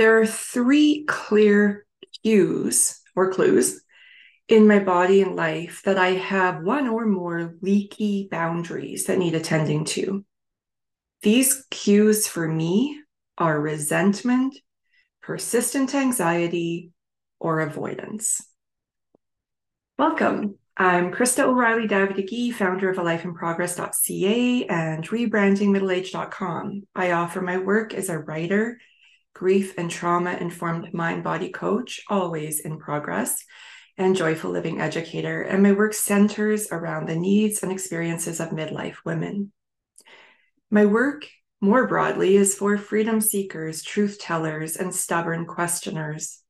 There are three clear cues or clues in my body and life that I have one or more leaky boundaries that need attending to. These cues for me are resentment, persistent anxiety, or avoidance. Welcome. I'm Krista O'Reilly Davi-Digui, founder of alifeinprogress.ca and rebrandingmiddleage.com. I offer my work as a writer, grief and trauma informed mind body coach, always in progress, and joyful living educator. And my work centers around the needs and experiences of midlife women. My work, more broadly, is for freedom seekers, truth tellers, and stubborn questioners,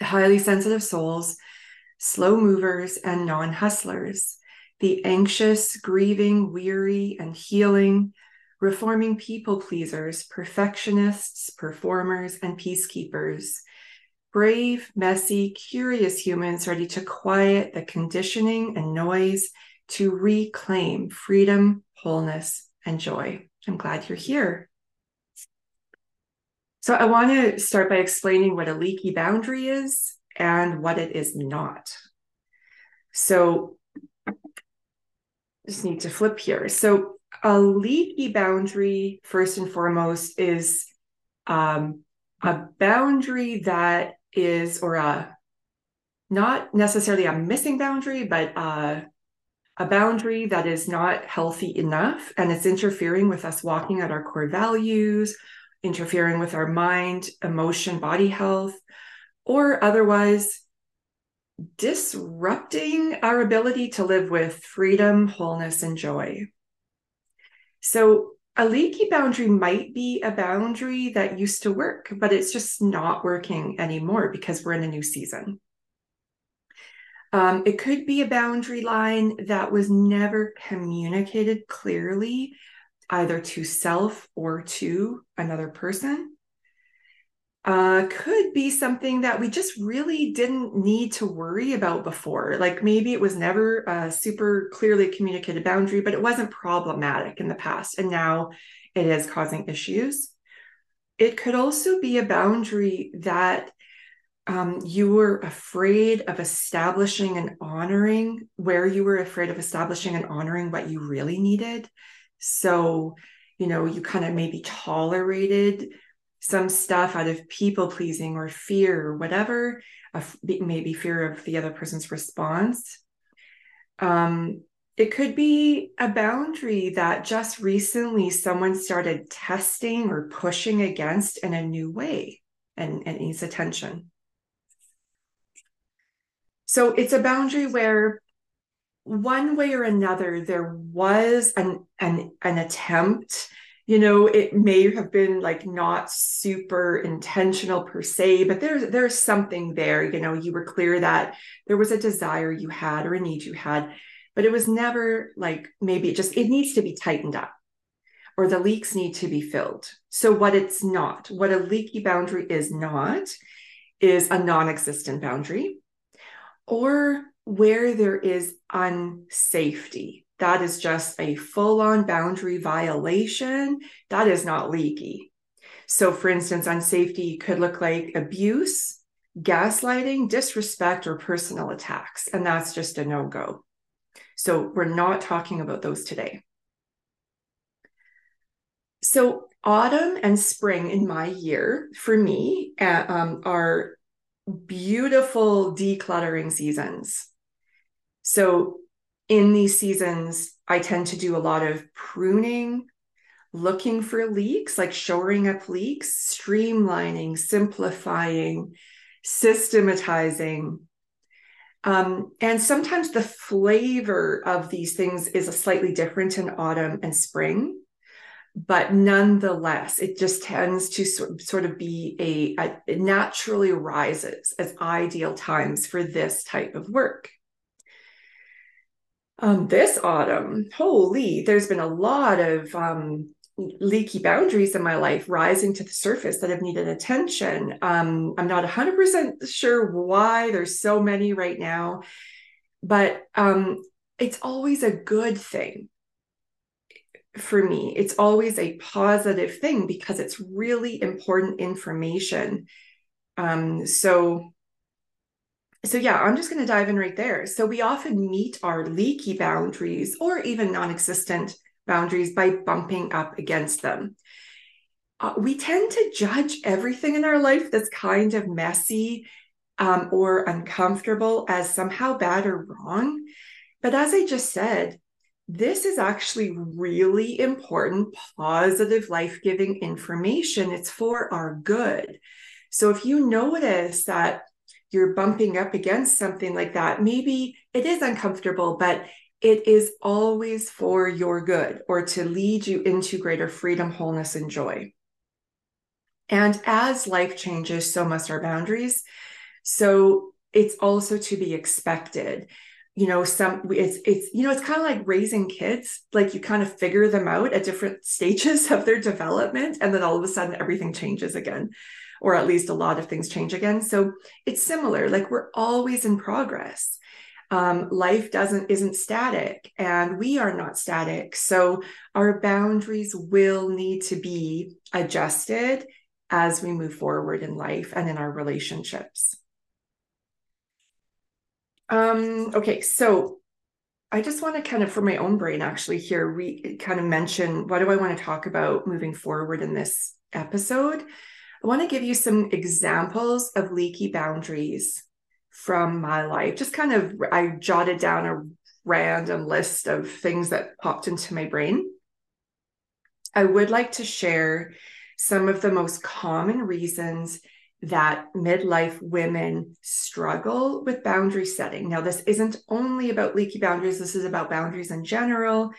highly sensitive souls slow movers, and non hustlers, the anxious, grieving, weary, and healing, reforming people pleasers, perfectionists, performers, and peacekeepers. Brave, messy, curious humans ready to quiet the conditioning and noise to reclaim freedom, wholeness, and joy. I'm glad you're here. So, I want to start by explaining what a leaky boundary is and what it is not. So just need to flip here. So a leaky boundary, first and foremost, is um, a boundary that is, or a not necessarily a missing boundary, but uh, a boundary that is not healthy enough and it's interfering with us walking at our core values, interfering with our mind, emotion, body health, or otherwise disrupting our ability to live with freedom, wholeness, and joy. So, a leaky boundary might be a boundary that used to work, but it's just not working anymore because we're in a new season. Um, it could be a boundary line that was never communicated clearly, either to self or to another person uh, could be something that we just really didn't need to worry about before. Like maybe it was never a super clearly communicated boundary, but it wasn't problematic in the past. And now it is causing issues. It could also be a boundary that um, you were afraid of establishing and honoring, where you were afraid of establishing and honoring what you really needed. So, you know, you kind of maybe tolerated some stuff out of people pleasing or fear or whatever, maybe fear of the other person's response. Um, it could be a boundary that just recently someone started testing or pushing against in a new way and, and needs attention. So it's a boundary where one way or another there was an, an, an attempt you know it may have been like not super intentional per se but there's there's something there you know you were clear that there was a desire you had or a need you had but it was never like maybe it just it needs to be tightened up or the leaks need to be filled. So what it's not what a leaky boundary is not is a non-existent boundary or where there is unsafety that is just a full on boundary violation. That is not leaky. So, for instance, unsafety could look like abuse, gaslighting, disrespect, or personal attacks. And that's just a no go. So, we're not talking about those today. So, autumn and spring in my year for me uh, um, are beautiful decluttering seasons. So, in these seasons, I tend to do a lot of pruning, looking for leaks, like shoring up leaks, streamlining, simplifying, systematizing. Um, and sometimes the flavor of these things is a slightly different in autumn and spring, but nonetheless, it just tends to sort of be a, a it naturally arises as ideal times for this type of work. Um, this autumn, holy, there's been a lot of um, leaky boundaries in my life rising to the surface that have needed attention. Um, I'm not 100% sure why there's so many right now, but um, it's always a good thing for me. It's always a positive thing because it's really important information. Um, so, so yeah, I'm just going to dive in right there. So we often meet our leaky boundaries or even non-existent boundaries by bumping up against them. Uh, we tend to judge everything in our life that's kind of messy um, or uncomfortable as somehow bad or wrong. But as I just said, this is actually really important, positive, life giving information. It's for our good. So if you notice that you're bumping up against something like that, maybe it is uncomfortable, but it is always for your good or to lead you into greater freedom, wholeness, and joy. And as life changes, so must our boundaries. So it's also to be expected you know some it's it's you know it's kind of like raising kids like you kind of figure them out at different stages of their development and then all of a sudden everything changes again or at least a lot of things change again. So it's similar like we're always in progress. Um, life doesn't isn't static and we are not static. So our boundaries will need to be adjusted as we move forward in life and in our relationships. Um, okay, so I just want to kind of, for my own brain, actually, here, re kind of mention what do I want to talk about moving forward in this episode. I want to give you some examples of leaky boundaries from my life. Just kind of, I jotted down a random list of things that popped into my brain. I would like to share some of the most common reasons that midlife women struggle with boundary setting. Now, this isn't only about leaky boundaries, this is about boundaries in general.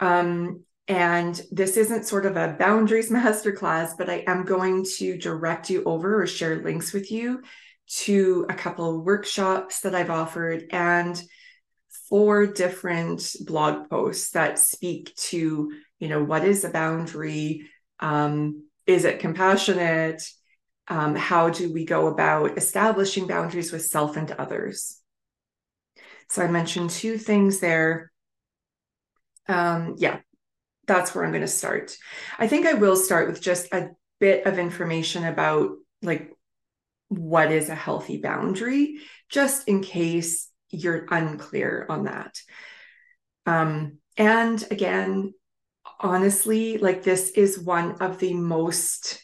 Um, and this isn't sort of a boundaries masterclass, but I am going to direct you over or share links with you to a couple workshops that I've offered and four different blog posts that speak to, you know, what is a boundary? Um, is it compassionate? um, how do we go about establishing boundaries with self and others? So I mentioned two things there. Um, yeah, that's where I'm going to start. I think I will start with just a bit of information about like what is a healthy boundary, just in case you're unclear on that. Um, and again, honestly, like this is one of the most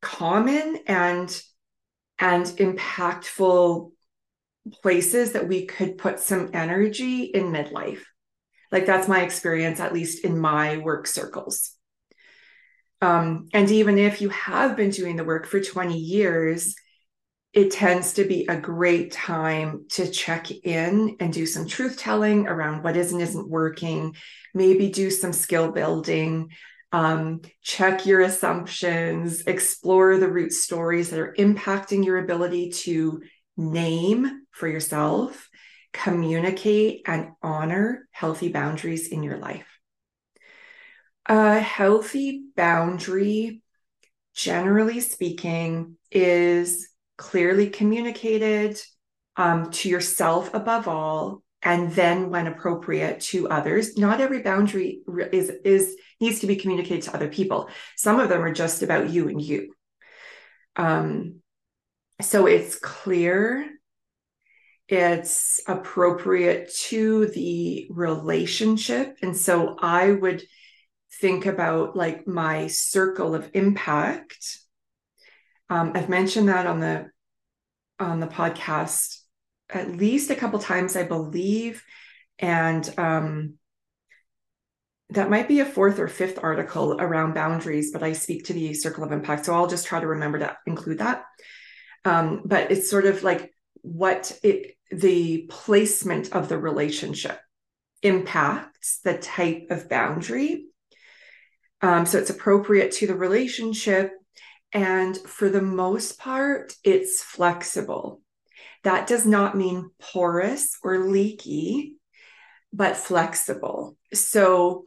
common and and impactful places that we could put some energy in midlife like that's my experience at least in my work circles. Um, and even if you have been doing the work for 20 years it tends to be a great time to check in and do some truth telling around what is and isn't working. Maybe do some skill building. Um, check your assumptions, explore the root stories that are impacting your ability to name for yourself, communicate, and honor healthy boundaries in your life. A healthy boundary, generally speaking, is clearly communicated um, to yourself above all, and then when appropriate to others. Not every boundary is is needs to be communicated to other people. Some of them are just about you and you. Um, so it's clear, it's appropriate to the relationship. And so I would think about like my circle of impact. Um, I've mentioned that on the on the podcast at least a couple times, I believe. And um, that might be a fourth or fifth article around boundaries, but I speak to the circle of impact. So I'll just try to remember to include that. Um, but it's sort of like what it, the placement of the relationship impacts the type of boundary. Um, so it's appropriate to the relationship. And for the most part, it's flexible. That does not mean porous or leaky, but flexible. So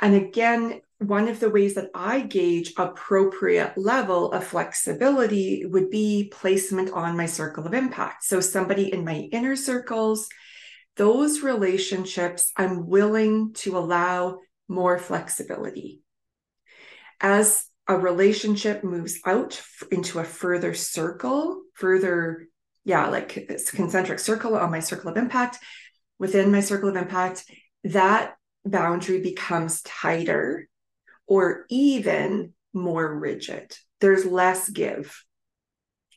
and again, one of the ways that I gauge appropriate level of flexibility would be placement on my circle of impact. So somebody in my inner circles, those relationships, I'm willing to allow more flexibility. As a relationship moves out into a further circle, further, yeah, like concentric circle on my circle of impact, within my circle of impact, that boundary becomes tighter or even more rigid. There's less give.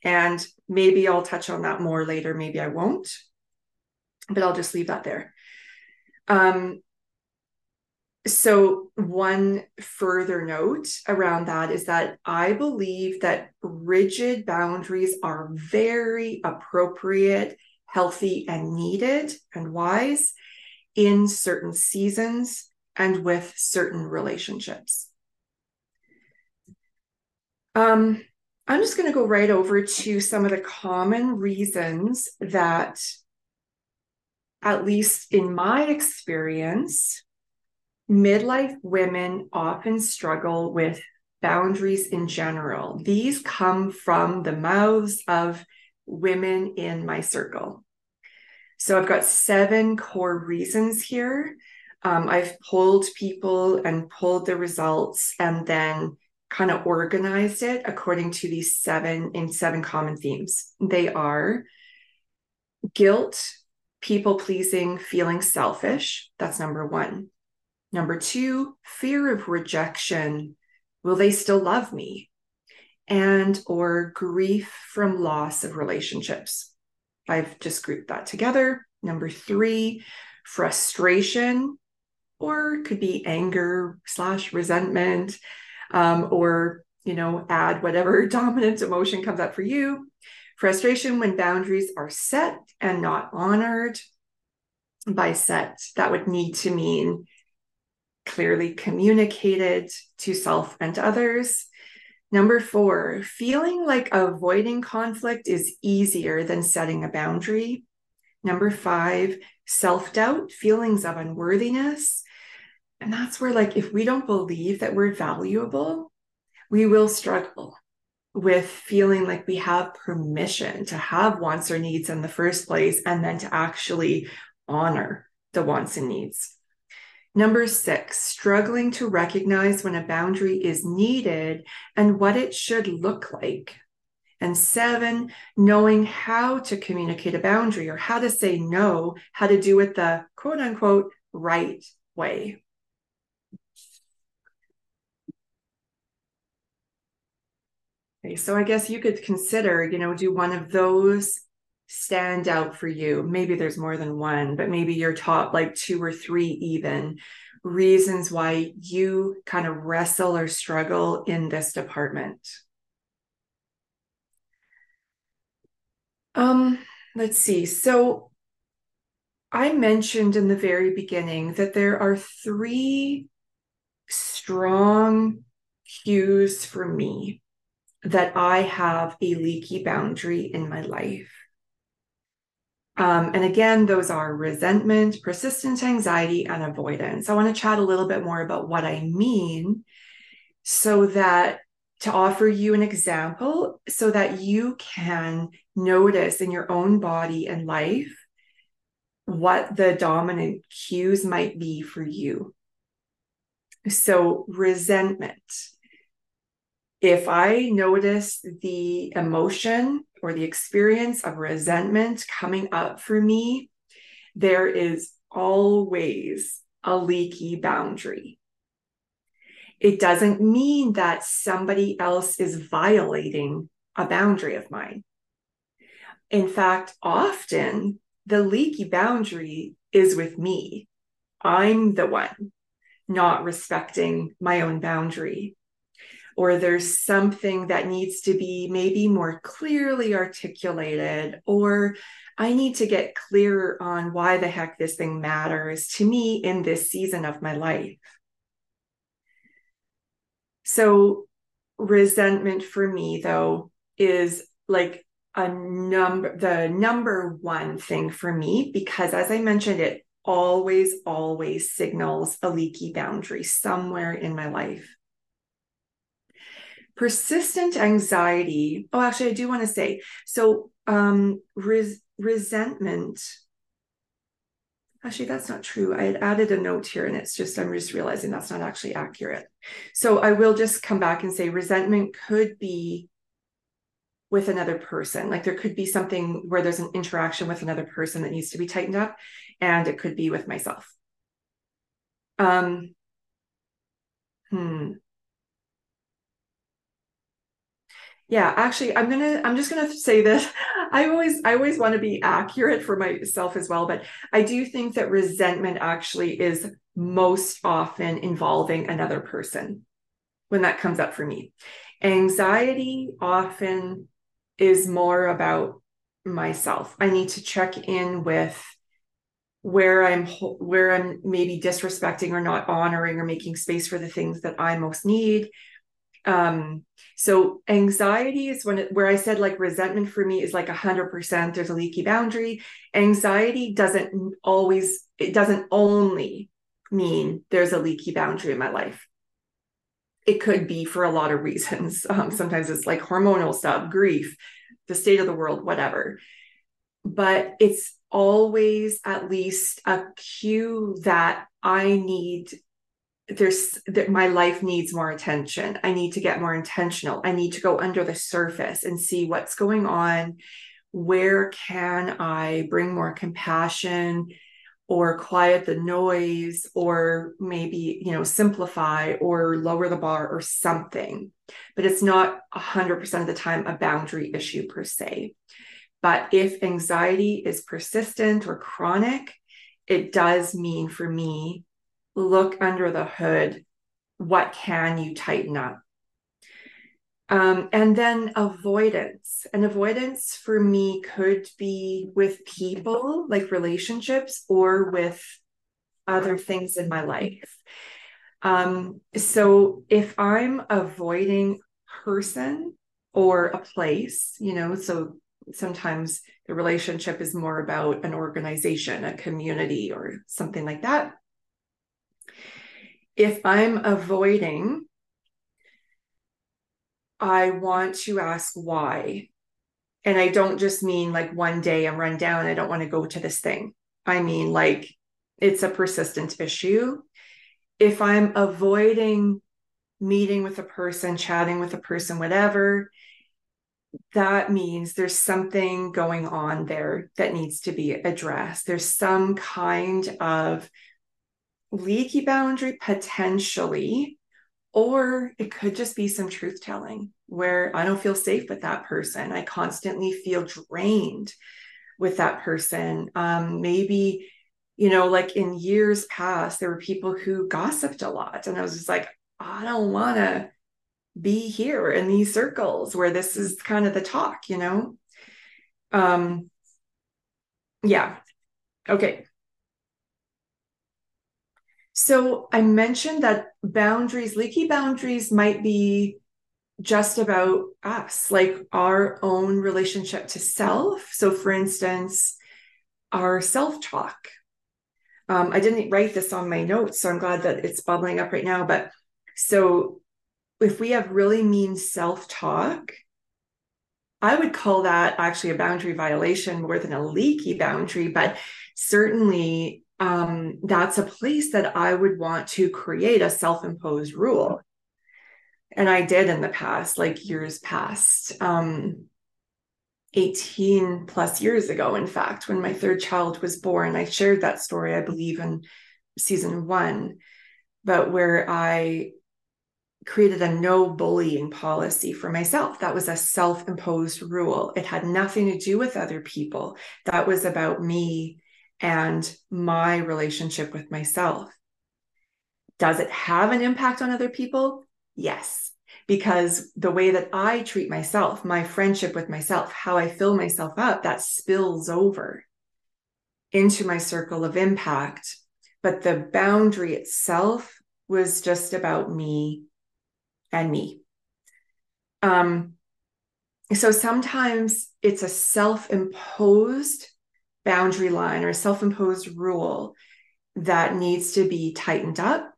And maybe I'll touch on that more later. Maybe I won't, but I'll just leave that there. Um, so, one further note around that is that I believe that rigid boundaries are very appropriate, healthy, and needed and wise in certain seasons and with certain relationships. Um, I'm just going to go right over to some of the common reasons that, at least in my experience, midlife women often struggle with boundaries in general. These come from the mouths of women in my circle. So I've got seven core reasons here. Um, I've polled people and pulled the results and then kind of organized it according to these seven in seven common themes. They are guilt, people pleasing, feeling selfish. That's number one. Number two, fear of rejection. Will they still love me? And or grief from loss of relationships. I've just grouped that together. Number three, frustration, or could be anger slash resentment um, or you know add whatever dominant emotion comes up for you. Frustration when boundaries are set and not honored. By set that would need to mean clearly communicated to self and others. Number four feeling like avoiding conflict is easier than setting a boundary. Number five self-doubt feelings of unworthiness and that's where, like, if we don't believe that we're valuable, we will struggle with feeling like we have permission to have wants or needs in the first place and then to actually honor the wants and needs. Number six, struggling to recognize when a boundary is needed and what it should look like. And seven, knowing how to communicate a boundary or how to say no, how to do it the quote unquote right way. Okay, so I guess you could consider, you know, do one of those stand out for you? Maybe there's more than one, but maybe your top like two or three even reasons why you kind of wrestle or struggle in this department. Um, let's see. So I mentioned in the very beginning that there are three strong cues for me that I have a leaky boundary in my life. Um, and again, those are resentment, persistent anxiety, and avoidance. I want to chat a little bit more about what I mean so that to offer you an example so that you can notice in your own body and life what the dominant cues might be for you. So, resentment if I notice the emotion or the experience of resentment coming up for me, there is always a leaky boundary. It doesn't mean that somebody else is violating a boundary of mine. In fact, often the leaky boundary is with me. I'm the one not respecting my own boundary or there's something that needs to be maybe more clearly articulated, or I need to get clearer on why the heck this thing matters to me in this season of my life. So, resentment for me, though, is like a number, the number one thing for me, because as I mentioned, it always, always signals a leaky boundary somewhere in my life persistent anxiety. Oh actually i do want to say so um res- resentment. Actually that's not true. I had added a note here and it's just i'm just realizing that's not actually accurate. So i will just come back and say resentment could be with another person. Like there could be something where there's an interaction with another person that needs to be tightened up and it could be with myself. Um hmm yeah actually i'm gonna i'm just gonna say this. I always i always want to be accurate for myself as well but i do think that resentment actually is most often involving another person when that comes up for me. Anxiety often is more about myself. I need to check in with where i'm where i'm maybe disrespecting or not honoring or making space for the things that i most need um so anxiety is when it, where i said like resentment for me is like 100% there's a leaky boundary. Anxiety doesn't always it doesn't only mean there's a leaky boundary in my life. It could be for a lot of reasons. Um, sometimes it's like hormonal stuff grief the state of the world whatever. But it's always at least a cue that i need there's that my life needs more attention. I need to get more intentional. I need to go under the surface and see what's going on. Where can I bring more compassion or quiet the noise or maybe, you know, simplify or lower the bar or something. But it's not 100% of the time a boundary issue per se. But if anxiety is persistent or chronic, it does mean for me look under the hood. What can you tighten up? Um, and then avoidance. And avoidance for me could be with people, like relationships, or with other things in my life. Um, so if I'm avoiding person or a place, you know, so sometimes the relationship is more about an organization, a community, or something like that if I'm avoiding, I want to ask why. And I don't just mean like one day I'm run down, I don't want to go to this thing. I mean, like it's a persistent issue. If I'm avoiding meeting with a person, chatting with a person, whatever, that means there's something going on there that needs to be addressed. There's some kind of leaky boundary potentially, or it could just be some truth telling where I don't feel safe with that person. I constantly feel drained with that person. Um, maybe, you know, like in years past, there were people who gossiped a lot. And I was just like, I don't want to be here in these circles where this is kind of the talk, you know? Um, yeah. Okay. So I mentioned that boundaries, leaky boundaries might be just about us, like our own relationship to self. So, for instance, our self talk. Um, I didn't write this on my notes, so I'm glad that it's bubbling up right now. But so, if we have really mean self talk, I would call that actually a boundary violation more than a leaky boundary, but certainly um, that's a place that I would want to create a self imposed rule. And I did in the past, like years past, um, 18 plus years ago, in fact, when my third child was born. I shared that story, I believe, in season one, but where I created a no bullying policy for myself. That was a self imposed rule. It had nothing to do with other people. That was about me and my relationship with myself. Does it have an impact on other people? Yes, because the way that I treat myself, my friendship with myself, how I fill myself up, that spills over into my circle of impact. But the boundary itself was just about me and me. Um, so sometimes it's a self imposed boundary line or self imposed rule that needs to be tightened up.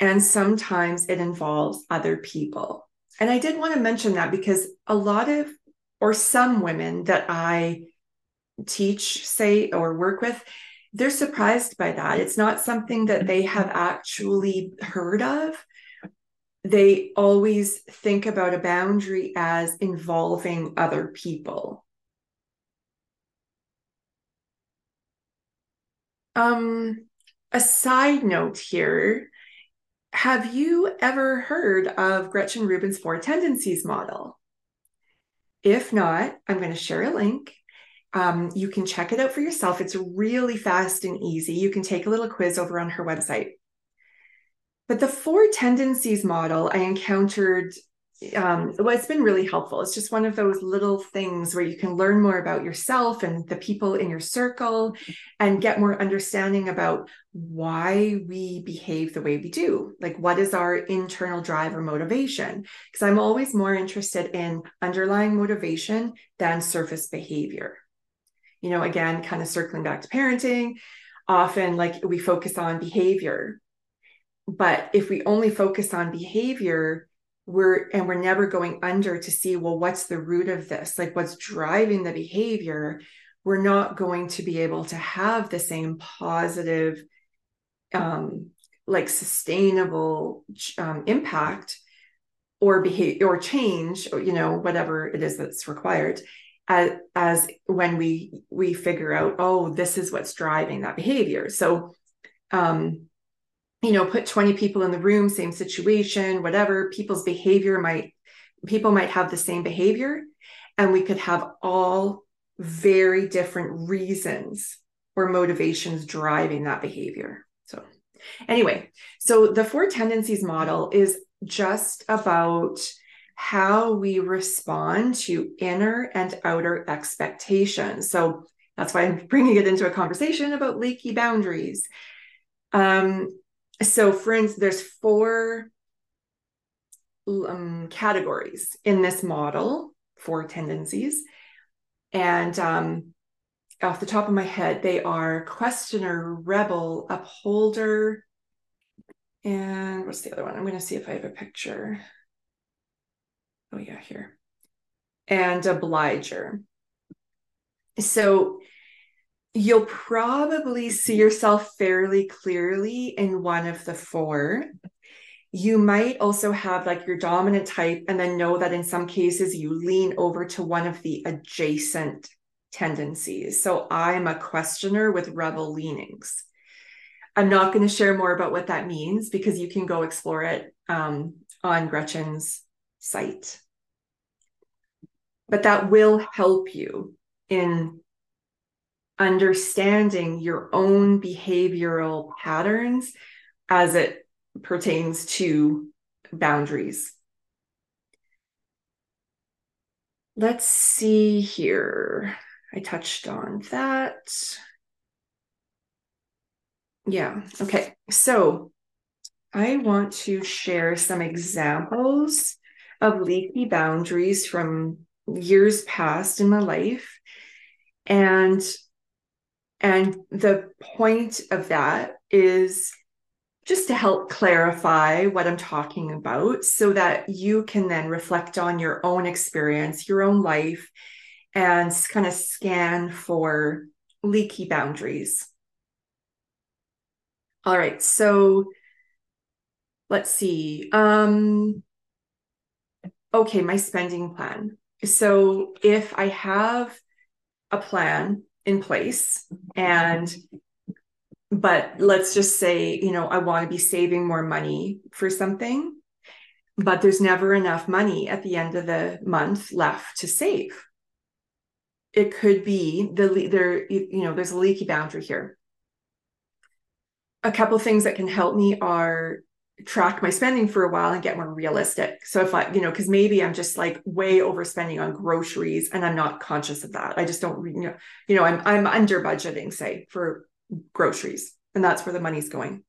And sometimes it involves other people. And I did want to mention that because a lot of, or some women that I teach, say, or work with, they're surprised by that. It's not something that they have actually heard of. They always think about a boundary as involving other people. Um, a side note here have you ever heard of Gretchen Rubin's Four Tendencies model? If not, I'm going to share a link. Um, you can check it out for yourself. It's really fast and easy. You can take a little quiz over on her website. But the four tendencies model I encountered um, well, it's been really helpful. It's just one of those little things where you can learn more about yourself and the people in your circle and get more understanding about why we behave the way we do. Like, what is our internal drive or motivation? Because I'm always more interested in underlying motivation than surface behavior. You know, again, kind of circling back to parenting, often like we focus on behavior. But if we only focus on behavior, we're and we're never going under to see well what's the root of this? Like what's driving the behavior? We're not going to be able to have the same positive um like sustainable um, impact or behavior or change you know whatever it is that's required as, as when we we figure out oh this is what's driving that behavior. So um you know put 20 people in the room same situation whatever people's behavior might people might have the same behavior and we could have all very different reasons or motivations driving that behavior. So anyway so the four tendencies model is just about how we respond to inner and outer expectations. So that's why i'm bringing it into a conversation about leaky boundaries. Um, so for instance there's four um, categories in this model four tendencies. And um, off the top of my head they are questioner rebel upholder and what's the other one? I'm going to see if i have a picture. Oh yeah here. And obliger. So you'll probably see yourself fairly clearly in one of the four. You might also have like your dominant type, and then know that in some cases you lean over to one of the adjacent tendencies. So I'm a questioner with rebel leanings. I'm not going to share more about what that means because you can go explore it um, on Gretchen's site. But that will help you in understanding your own behavioral patterns as it pertains to boundaries. Let's see here. I touched on that. Yeah, okay. So I want to share some examples of leaky boundaries from years past in my life. And and the point of that is just to help clarify what I'm talking about so that you can then reflect on your own experience, your own life, and kind of scan for leaky boundaries. All right, so let's see. Um, okay, my spending plan. So if I have a plan in place. And but let's just say you know i want to be saving more money for something but there's never enough money at the end of the month left to save. It could be the there you know there's a leaky boundary here. A couple things that can help me are track my spending for a while and get more realistic. So if I, you know, because maybe I'm just like way overspending on groceries and I'm not conscious of that. I just don't, you know, you know, I'm I'm under budgeting, say, for groceries, and that's where the money's going.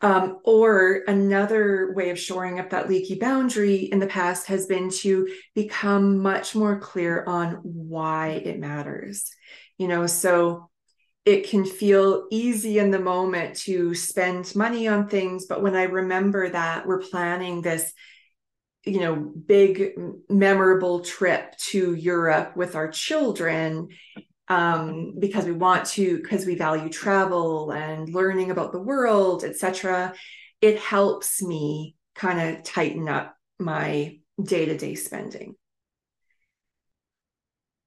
Um, or another way of shoring up that leaky boundary in the past has been to become much more clear on why it matters. You know, so it can feel easy in the moment to spend money on things. But when i remember that we're planning this you know big memorable trip to europe with our children um, because we want to because we value travel and learning about the world etc it helps me kind of tighten up my day-to-day spending.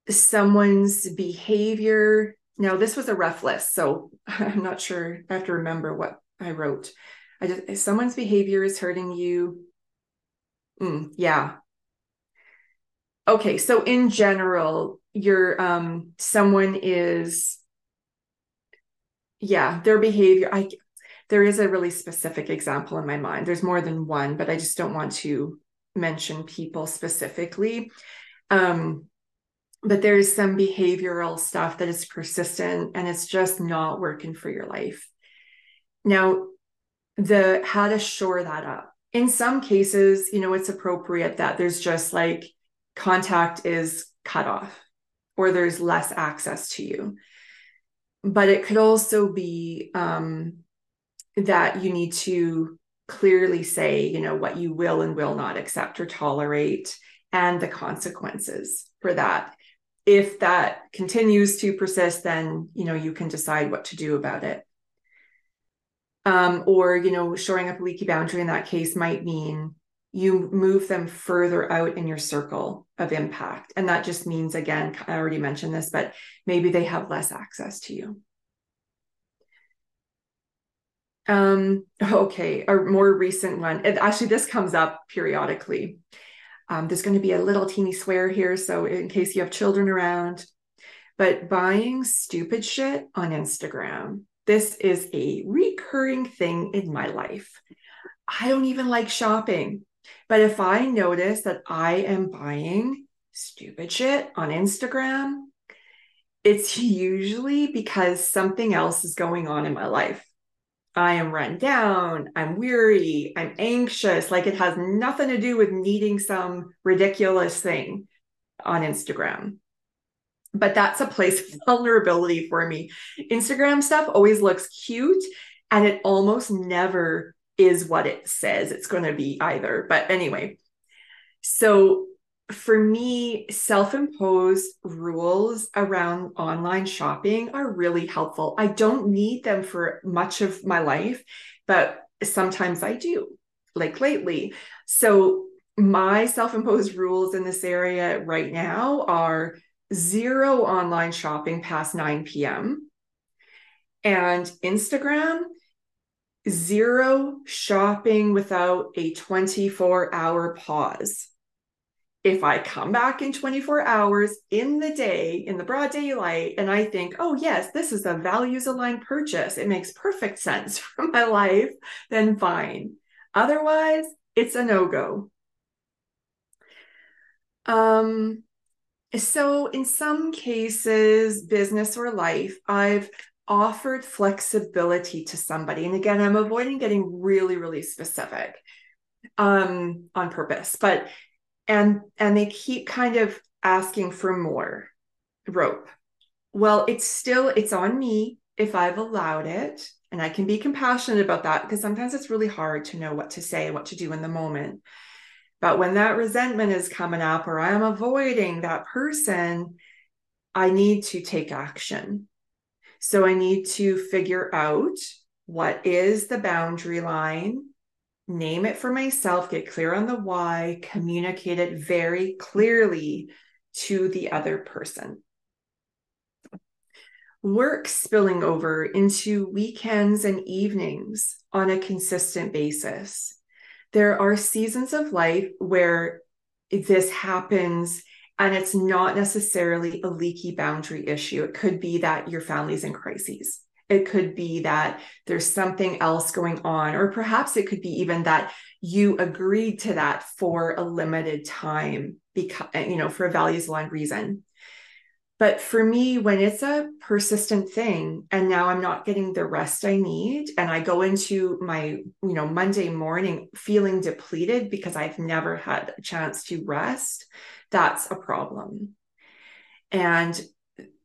Someone's behavior now this was a rough list so i'm not sure i have to remember what i wrote. I just if someone's behavior is hurting you mm, yeah. Okay so in general your um someone is yeah their behavior i there is a really specific example in my mind. There's more than one but i just don't want to mention people specifically. Um but there's some behavioral stuff that is persistent and it's just not working for your life now the how to shore that up in some cases you know it's appropriate that there's just like contact is cut off or there's less access to you. But it could also be um, that you need to clearly say, you know, what you will and will not accept or tolerate and the consequences for that. If that continues to persist, then, you know, you can decide what to do about it. Um, or, you know, shoring up a leaky boundary in that case might mean you move them further out in your circle of impact. And that just means, again, I already mentioned this, but maybe they have less access to you. Um, okay, a more recent one. And actually, this comes up periodically. Um, there's going to be a little teeny swear here. So, in case you have children around, but buying stupid shit on Instagram. This is a recurring thing in my life. I don't even like shopping. But if I notice that I am buying stupid shit on Instagram, it's usually because something else is going on in my life. I am run down, I'm weary, I'm anxious. Like it has nothing to do with needing some ridiculous thing on Instagram. But that's a place of vulnerability for me. Instagram stuff always looks cute and it almost never is what it says it's going to be either. But anyway, so for me, self imposed rules around online shopping are really helpful. I don't need them for much of my life, but sometimes I do, like lately. So, my self imposed rules in this area right now are zero online shopping past 9 p.m. And Instagram zero shopping without a 24 hour pause. If I come back in 24 hours in the day, in the broad daylight, and I think, oh, yes, this is a values aligned purchase, it makes perfect sense for my life, then fine. Otherwise, it's a no go. Um, so, in some cases, business or life, I've offered flexibility to somebody and again i'm avoiding getting really really specific um on purpose but and and they keep kind of asking for more rope. Well it's still it's on me if i've allowed it and i can be compassionate about that because sometimes it's really hard to know what to say what to do in the moment. But when that resentment is coming up or i'm avoiding that person i need to take action. So I need to figure out what is the boundary line, name it for myself, get clear on the why, communicate it very clearly to the other person. Work spilling over into weekends and evenings on a consistent basis. There are seasons of life where this happens and it's not necessarily a leaky boundary issue. It could be that your family's in crises. It could be that there's something else going on, or perhaps it could be even that you agreed to that for a limited time because eh, you know for a values aligned reason. But for me, when it's a persistent thing, and now I'm not getting the rest I need, and I go into my, you know, Monday morning feeling depleted because I've never had a chance to rest, that's a problem. And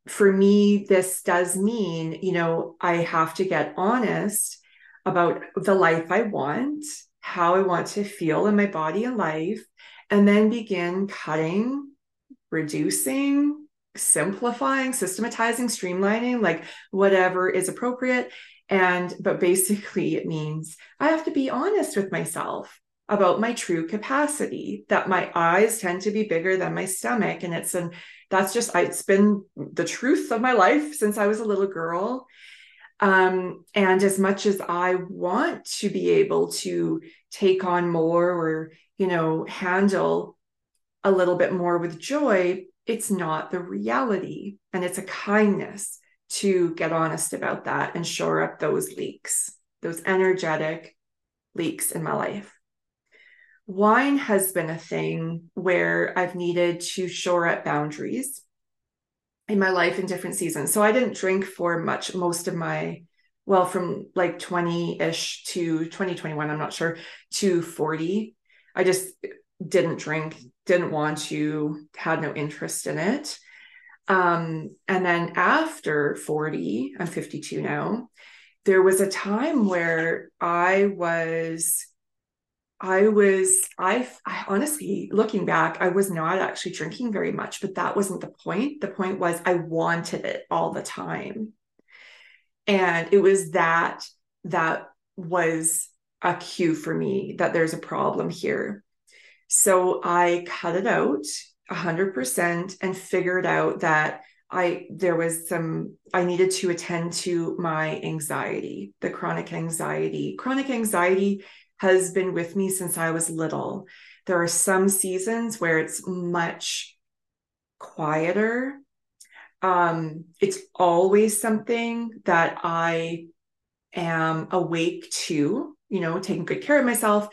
for me, this does mean, you know, I have to get honest about the life I want, how I want to feel in my body and life, and then begin cutting, reducing, simplifying, systematizing, streamlining, like whatever is appropriate. And, but basically, it means I have to be honest with myself about my true capacity, that my eyes tend to be bigger than my stomach. And it's an, that's just, it's been the truth of my life since I was a little girl. Um, and as much as I want to be able to take on more or, you know, handle a little bit more with joy, it's not the reality. And it's a kindness to get honest about that and shore up those leaks, those energetic leaks in my life. Wine has been a thing where I've needed to shore up boundaries in my life in different seasons. So I didn't drink for much, most of my, well, from like 20 ish to 2021, I'm not sure, to 40. I just didn't drink, didn't want to, had no interest in it. Um, and then after 40, I'm 52 now, there was a time where I was I was I, I honestly looking back I was not actually drinking very much but that wasn't the point. The point was I wanted it all the time. And it was that that was a cue for me that there's a problem here. So I cut it out 100% and figured out that I there was some I needed to attend to my anxiety, the chronic anxiety. Chronic anxiety has been with me since I was little. There are some seasons where it's much quieter. Um, it's always something that I am awake to, you know, taking good care of myself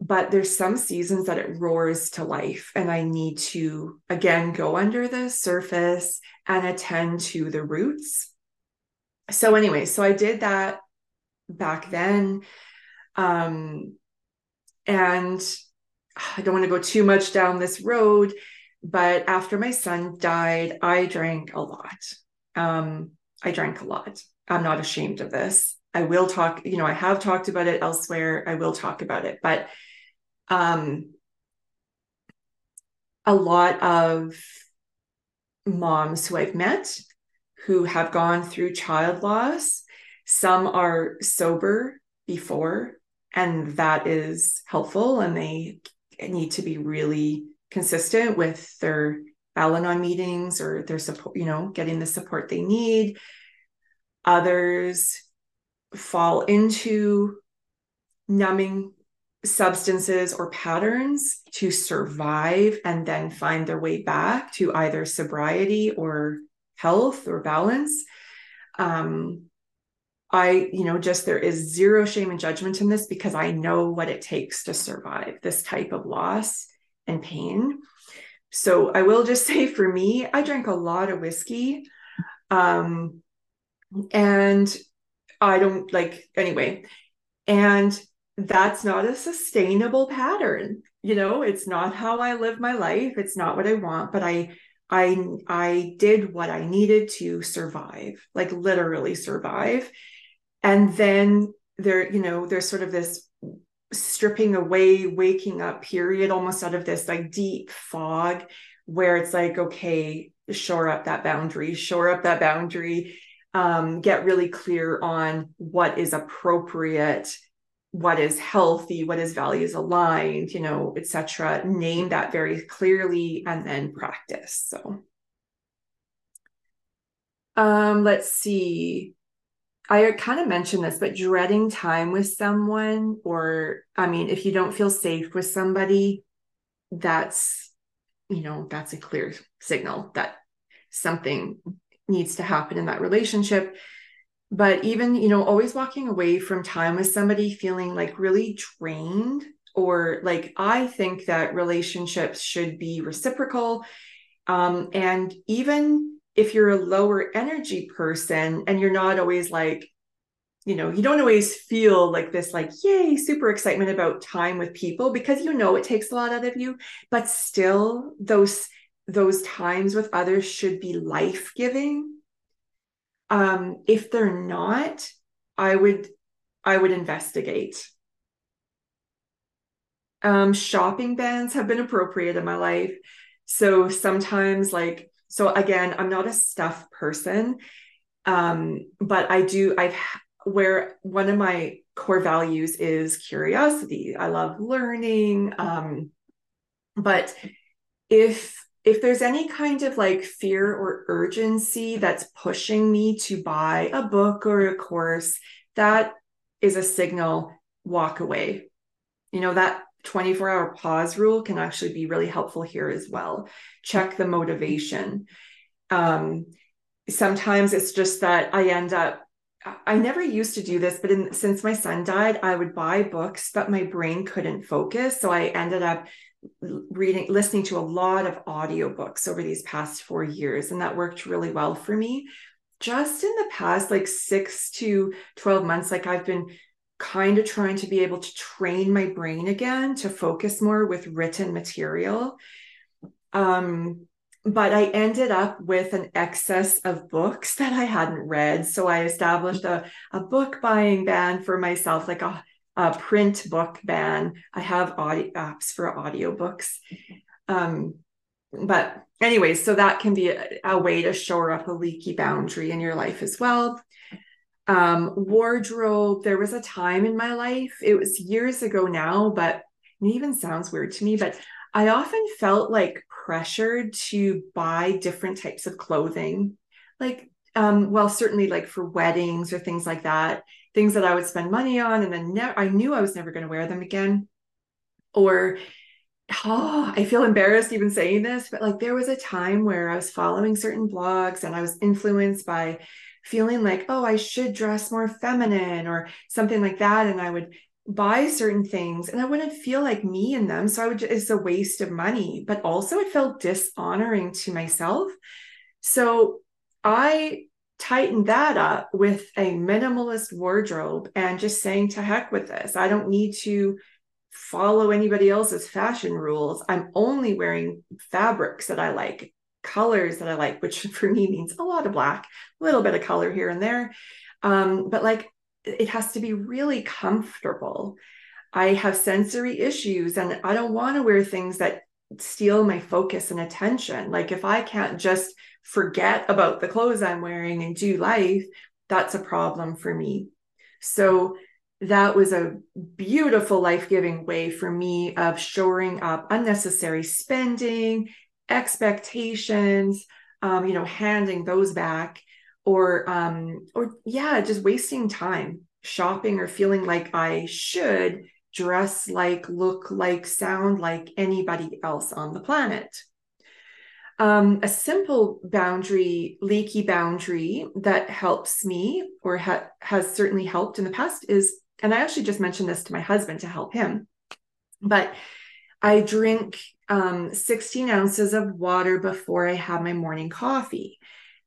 but there's some seasons that it roars to life and i need to again go under the surface and attend to the roots so anyway so i did that back then um and i don't want to go too much down this road but after my son died i drank a lot um i drank a lot i'm not ashamed of this I will talk, you know, I have talked about it elsewhere. I will talk about it, but um, a lot of moms who I've met who have gone through child loss. Some are sober before, and that is helpful, and they need to be really consistent with their Al Anon meetings or their support, you know, getting the support they need. Others fall into numbing substances or patterns to survive and then find their way back to either sobriety or health or balance. Um, I, you know, just there is zero shame and judgment in this because I know what it takes to survive this type of loss and pain. So I will just say for me, I drank a lot of whiskey. Um, and I don't like, anyway. And that's not a sustainable pattern you know it's not how i live my life it's not what i want but i i i did what i needed to survive like literally survive and then there you know there's sort of this stripping away waking up period almost out of this like deep fog where it's like okay shore up that boundary shore up that boundary um, get really clear on what is appropriate what is healthy what is values aligned you know etc name that very clearly and then practice so. Um let's see i kind of mentioned this but dreading time with someone or i mean if you don't feel safe with somebody that's you know that's a clear signal that something needs to happen in that relationship. But even you know always walking away from time with somebody feeling like really drained or like i think that relationships should be reciprocal um, and even if you're a lower energy person and you're not always like you know you don't always feel like this like yay super excitement about time with people because you know it takes a lot out of you but still those those times with others should be life giving um, if they're not, I would I would investigate. Um, shopping bans have been appropriate in my life. So sometimes, like So again, I'm not a stuff person, um, but I do. I've where one of my core values is curiosity. I love learning, um, but if if there's any kind of like fear or urgency that's pushing me to buy a book or a course, that is a signal walk away. You know, that 24 hour pause rule can actually be really helpful here as well. Check the motivation. Um, sometimes it's just that I end up, I never used to do this, but in, since my son died, I would buy books, but my brain couldn't focus. So I ended up reading listening to a lot of audiobooks over these past 4 years and that worked really well for me just in the past like 6 to 12 months like I've been kind of trying to be able to train my brain again to focus more with written material um but I ended up with an excess of books that I hadn't read. So I established a, a book buying ban for myself, like a a print book ban. I have audio apps for audiobooks. Um, but anyway, so that can be a, a, way to shore up a leaky boundary in your life as well. Um, wardrobe, there was a time in my life, it was years ago now, but it even sounds weird to me, but I often felt like pressured to buy different types of clothing. Like um, well, certainly like for weddings or things like that, things that I would spend money on, and then ne- I knew I was never going to wear them again. Or, oh, I feel embarrassed even saying this, but like there was a time where I was following certain blogs and I was influenced by feeling like, oh, I should dress more feminine or something like that. And I would buy certain things and I wouldn't feel like me in them. So I would, it's a waste of money, but also it felt dishonoring to myself. So I tightened that up with a minimalist wardrobe and just saying to heck with this. I don't need to follow anybody else's fashion rules. I'm only wearing fabrics that I like, colors that I like, which for me means a lot of black, a little bit of color here and there. Um, but like it has to be really comfortable. I have sensory issues and I don't want to wear things that steal my focus and attention. Like if I can't just forget about the clothes I'm wearing and do life, that's a problem for me. So that was a beautiful life-giving way for me of shoring up unnecessary spending, expectations, um, you know, handing those back, or um, or yeah, just wasting time shopping or feeling like I should dress like, look like, sound like anybody else on the planet. Um, a simple boundary, leaky boundary that helps me or ha- has certainly helped in the past is, and I actually just mentioned this to my husband to help him, but I drink um, 16 ounces of water before I have my morning coffee.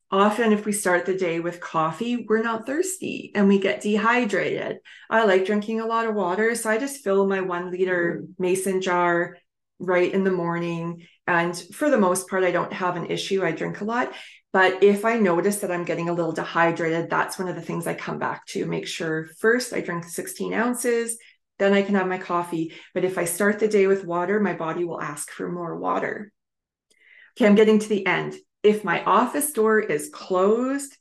Often, if we start the day with coffee, we're not thirsty and we get dehydrated. I like drinking a lot of water, so I just fill my one liter mason jar right in the morning. And for the most part, I don't have an issue. I drink a lot. But if I notice that I'm getting a little dehydrated, that's one of the things I come back to. Make sure first I drink 16 ounces, then I can have my coffee. But if I start the day with water, my body will ask for more water. Okay, I'm getting to the end. If my office door is closed,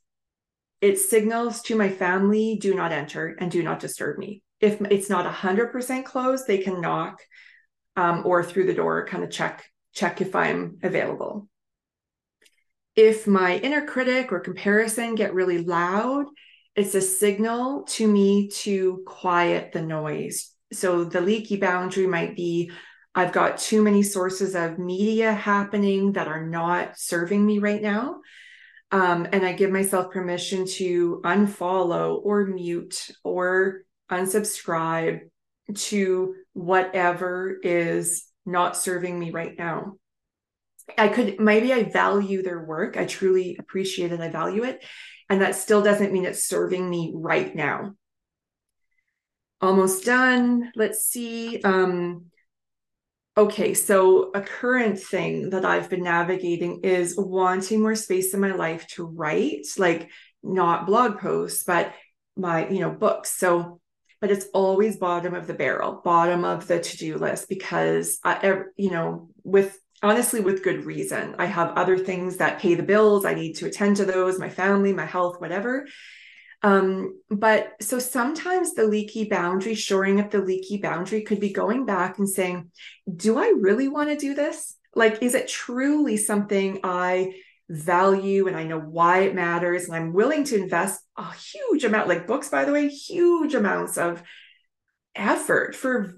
it signals to my family do not enter and do not disturb me. If it's not 100% closed, they can knock um, or through the door, kind of check check if I'm available. If my inner critic or comparison get really loud, it's a signal to me to quiet the noise. So the leaky boundary might be I've got too many sources of media happening that are not serving me right now. Um, and I give myself permission to unfollow or mute or unsubscribe to whatever is not serving me right now. I could maybe I value their work. I truly appreciate it. I value it. And that still doesn't mean it's serving me right now. Almost done. Let's see. Um, okay, so a current thing that I've been navigating is wanting more space in my life to write, like not blog posts, but my, you know, books. So but it's always bottom of the barrel, bottom of the to do list because, I, you know, with honestly with good reason. I have other things that pay the bills. I need to attend to those, my family, my health, whatever. Um, but so sometimes the leaky boundary, shoring up the leaky boundary, could be going back and saying, Do I really want to do this? Like, is it truly something I value and I know why it matters? And I'm willing to invest a huge amount, like books, by the way, huge amounts of effort for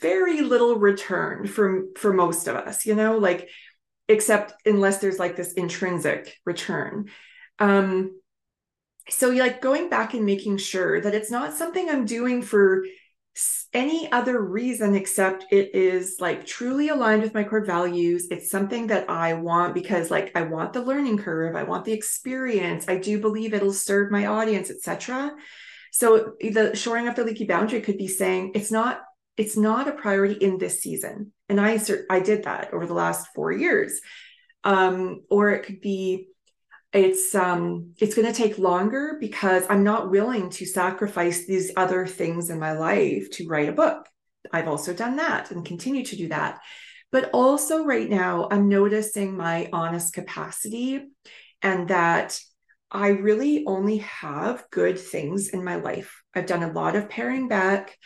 very little return for for most of us, you know, like except unless there's like this intrinsic return. Um, so like going back and making sure that it's not something i'm doing for any other reason except it is like truly aligned with my core values. It's something that i want because like i want the learning curve. I want the experience. I do believe it'll serve my audience etc so the shoring up the leaky boundary could be saying it's not it's not a priority in this season. And i i did that over the last 4 years. Um or it could be it's um it's going to take longer because i'm not willing to sacrifice these other things in my life to write a book. I've also done that and continue to do that. But also right now i'm noticing my honest capacity and that i really only have good things in my life. I've done a lot of paring back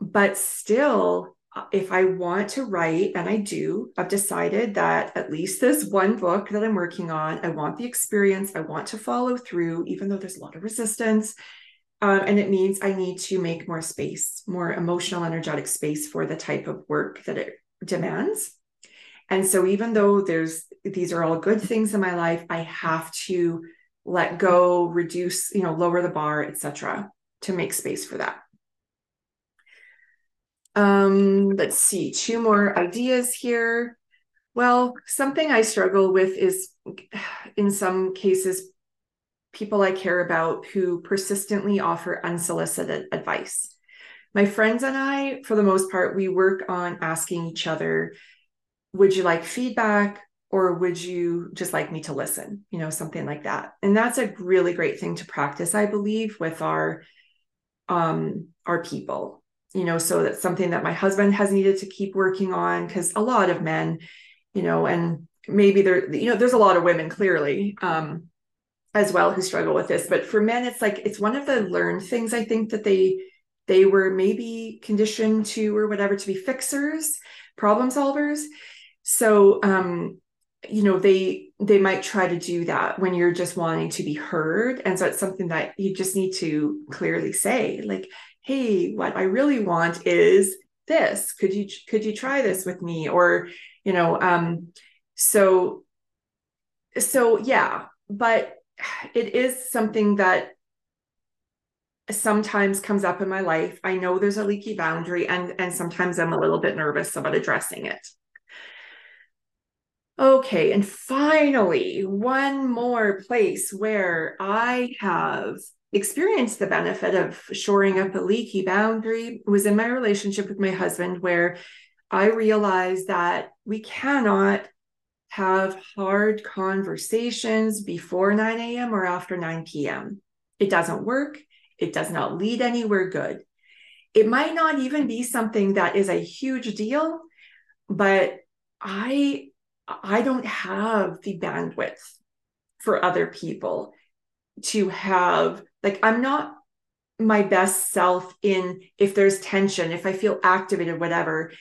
but still if I want to write, and I do, I've decided that at least this one book that I'm working on, I want the experience, I want to follow through, even though there's a lot of resistance. Um, and it means I need to make more space, more emotional, energetic space for the type of work that it demands. And so, even though there's these are all good things in my life, I have to let go, reduce, you know, lower the bar, etc., to make space for that. Um, let's see, two more ideas here. Well, something I struggle with is in some cases, people I care about who persistently offer unsolicited advice. My friends and I, for the most part, we work on asking each other, would you like feedback or would you just like me to listen? You know, something like that. And that's a really great thing to practice, I believe, with our um our people you know so that's something that my husband has needed to keep working on because a lot of men you know and maybe there you know there's a lot of women clearly um as well who struggle with this but for men it's like it's one of the learned things i think that they they were maybe conditioned to or whatever to be fixers problem solvers. So um you know they they might try to do that when you're just wanting to be heard and so it's something that you just need to clearly say like hey what i really want is this. Could you could you try this with me? Or you know um so so yeah but it is something that sometimes comes up in my life. I know there's a leaky boundary and and sometimes i'm a little bit nervous about addressing it. Okay and finally one more place where i have experienced the benefit of shoring up a leaky boundary was in my relationship with my husband, where I realized that we cannot have hard conversations before 9 a.m. or after 9 p.m. It doesn't work. It does not lead anywhere good. It might not even be something that is a huge deal, but I I don't have the bandwidth for other people to have like i'm not my best self in if there's tension if i feel activated whatever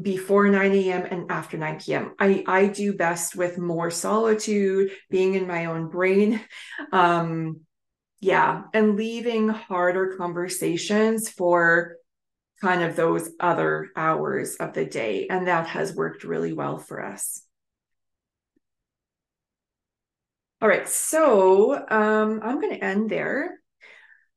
before 9 a.m and after 9 p.m i i do best with more solitude being in my own brain. Um yeah and leaving harder conversations for kind of those other hours of the day and that has worked really well for us all right, so um, I'm going to end there.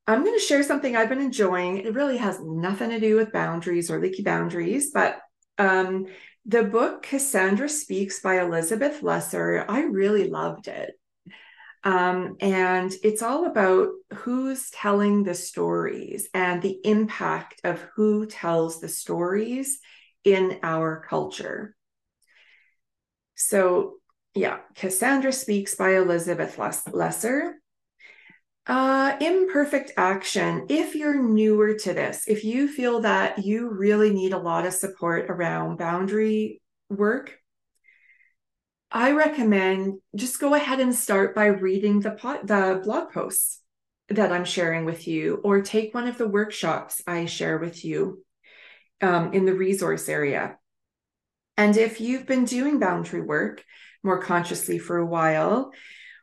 I'm going to share something I've been enjoying. It really has nothing to do with boundaries or leaky boundaries, but um, the book Cassandra Speaks by Elizabeth Lesser, I really loved it. Um, and it's all about who's telling the stories and the impact of who tells the stories in our culture. So yeah, Cassandra Speaks by Elizabeth Lesser. Uh, imperfect action. If you're newer to this, if you feel that you really need a lot of support around boundary work, I recommend just go ahead and start by reading the pot, the blog posts that I'm sharing with you, or take one of the workshops I share with you um, in the resource area. And if you've been doing boundary work more consciously for a while,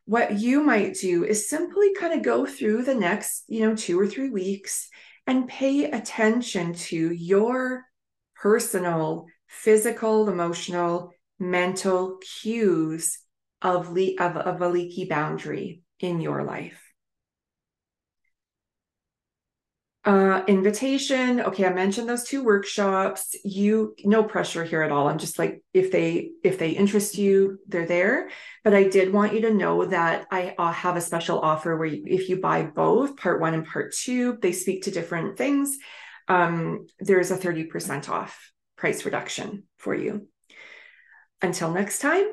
what you might do is simply kind of go through the next, you know, two or three weeks and pay attention to your personal, physical, emotional, mental cues of, le- of, of a leaky boundary in your life. Uh, invitation. Okay, I mentioned those two workshops. You no pressure here at all. I'm just like if they if they interest you, they're there. But I did want you to know that I uh, have a special offer where you, if you buy both part one and part two, they speak to different things. Um, there's a 30% off price reduction for you. Until next time,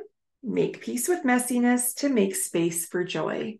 make peace with messiness to make space for joy.